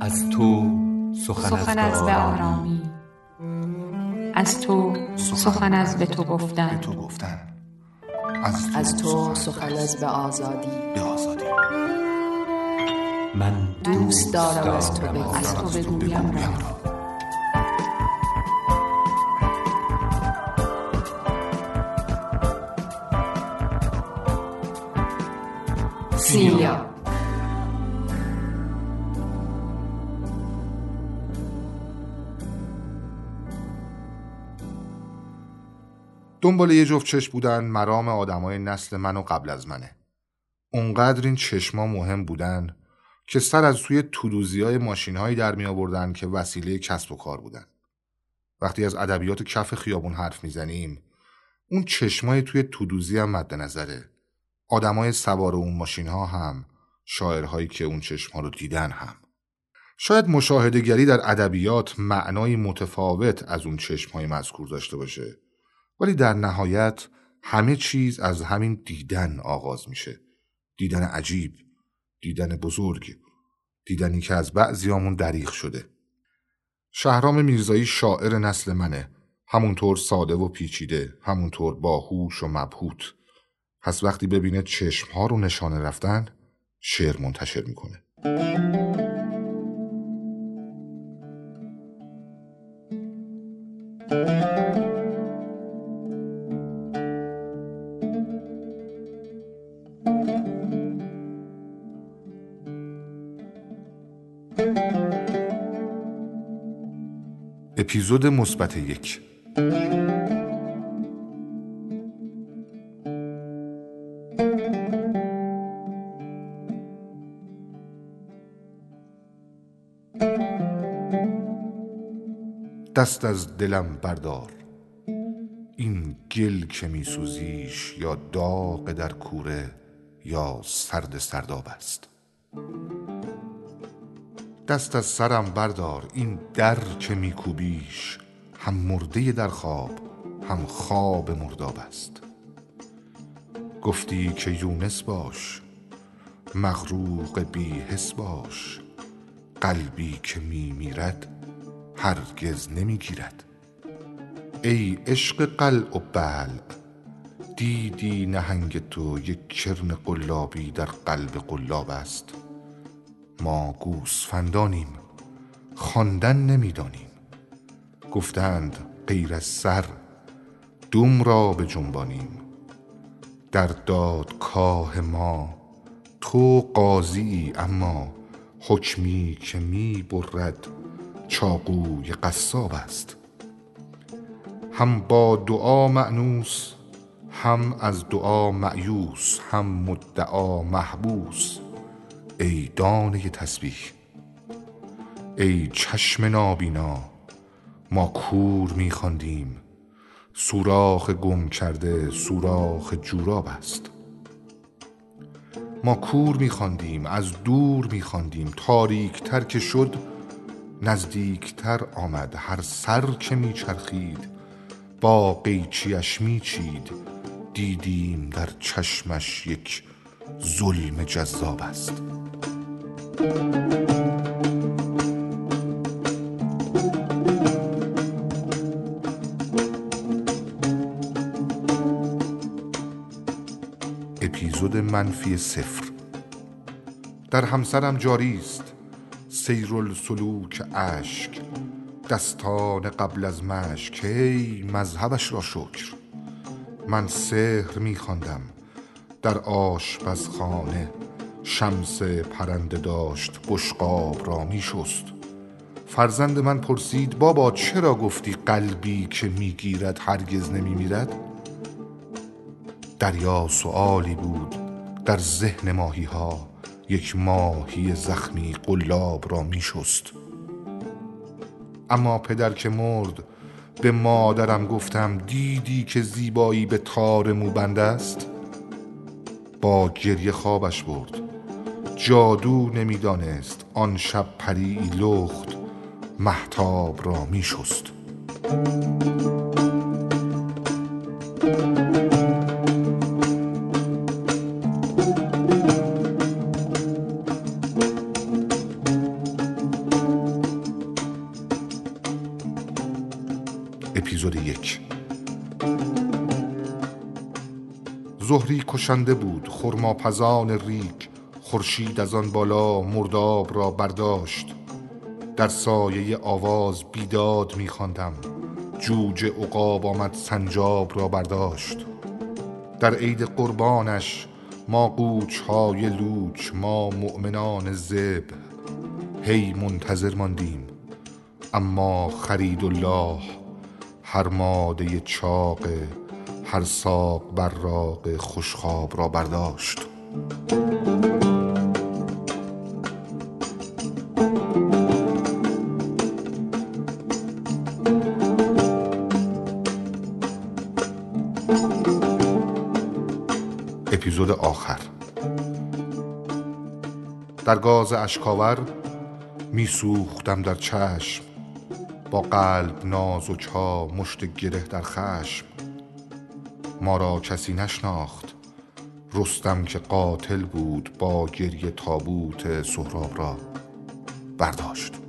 از تو سخن از به آرامی از تو سخن از به تو گفتن. از تو سخن از به آزادی. به آزادی. من دوست دارم از تو بگویم. از تو بگویم. را سیلیا. دنبال یه جفت چشم بودن مرام آدمای نسل من و قبل از منه. اونقدر این چشما مهم بودن که سر از توی تودوزی های ماشین هایی در می آوردن که وسیله کسب و کار بودن. وقتی از ادبیات کف خیابون حرف می‌زنیم اون چشمای توی تودوزی هم مد نظره. آدمای سوار اون ماشین ها هم شاعرهایی که اون چشم ها رو دیدن هم. شاید مشاهدهگری در ادبیات معنای متفاوت از اون چشم های مذکور داشته باشه. ولی در نهایت همه چیز از همین دیدن آغاز میشه. دیدن عجیب دیدن بزرگ دیدنی که از بعضیامون دریغ شده. شهرام میرزایی شاعر نسل منه. همونطور ساده و پیچیده همونطور باهوش و مبهوت. پس وقتی ببینه چشمها رو نشانه رفتن شعر منتشر می‌کنه. اپیزود مثبت یک. دست از دلم بردار. این گل که می سوزیش یا داغ در کوره یا سرد سرداب است. دست از سرم بردار این در که می کوبیش هم مرده در خواب هم خواب مرداب است. گفتی که یونس باش مغروق بی حس باش قلبی که می میرد هرگز نمی گیرد ای عشق قلع و بلع دیدی نهنگ تو؟ یک کرن قلابی در قلب قلاب است. ما گوسفندانیم خواندن نمی‌دانیم. گفتند غیر از سر دوم را به جنبانیم. در دادکاه ما تو قاضی اما حکمی که می برد چاقوی قصاب است. هم با دعا معنوس هم از دعا معیوس هم مدعا محبوس. ای دانه تسبیح ای چشم نابینا ما کور میخواندیم سوراخ گم کرده سوراخ جوراب است. ما کور میخواندیم از دور میخواندیم تاریکتر که شد نزدیکتر آمد. هر سر که میچرخید با قیچیش میچید دیدیم در چشمش یک ظلم جذاب است. اپیزود منفی صفر. در همسرم جاری است سیر السلوک اشک. دستان قبل از مشک. ای مذهبش را شکر. من سحر میخواندم در آشپزخانه شمس پرنده داشت بشقاب را میشست فرزند من پرسید بابا چرا گفتی قلبی که می‌گیرد هرگز نمیمیرد دریا سؤالی بود در ذهن ماهی ها یک ماهی زخمی قلاب را میشست اما پدر که مرد به مادرم گفتم دیدی که زیبایی به تار موبند است؟ با گریه خوابش برد. جادو نمی‌دانست آن شب پری لخت محتاب را میشست. زهری کشنده بود خرماپزان ریک خورشید از آن بالا مرداب را برداشت. در سایه آواز بیداد میخواندم جوج عقاب آمد سنجاب را برداشت. در عید قربانش ما قوچ های لوچ ما مؤمنان زب. هی منتظر ماندیم اما خرید الله هر ماده چاق هر ساق براق خوشخواب را برداشت. اپیزود آخر. در گاز اشکاور می سوختم در چشم. با قلب نازک ها مشت گره در خشم. ما را کسی نشناخت. رستم که قاتل بود با گریه تابوت سهراب را برداشت.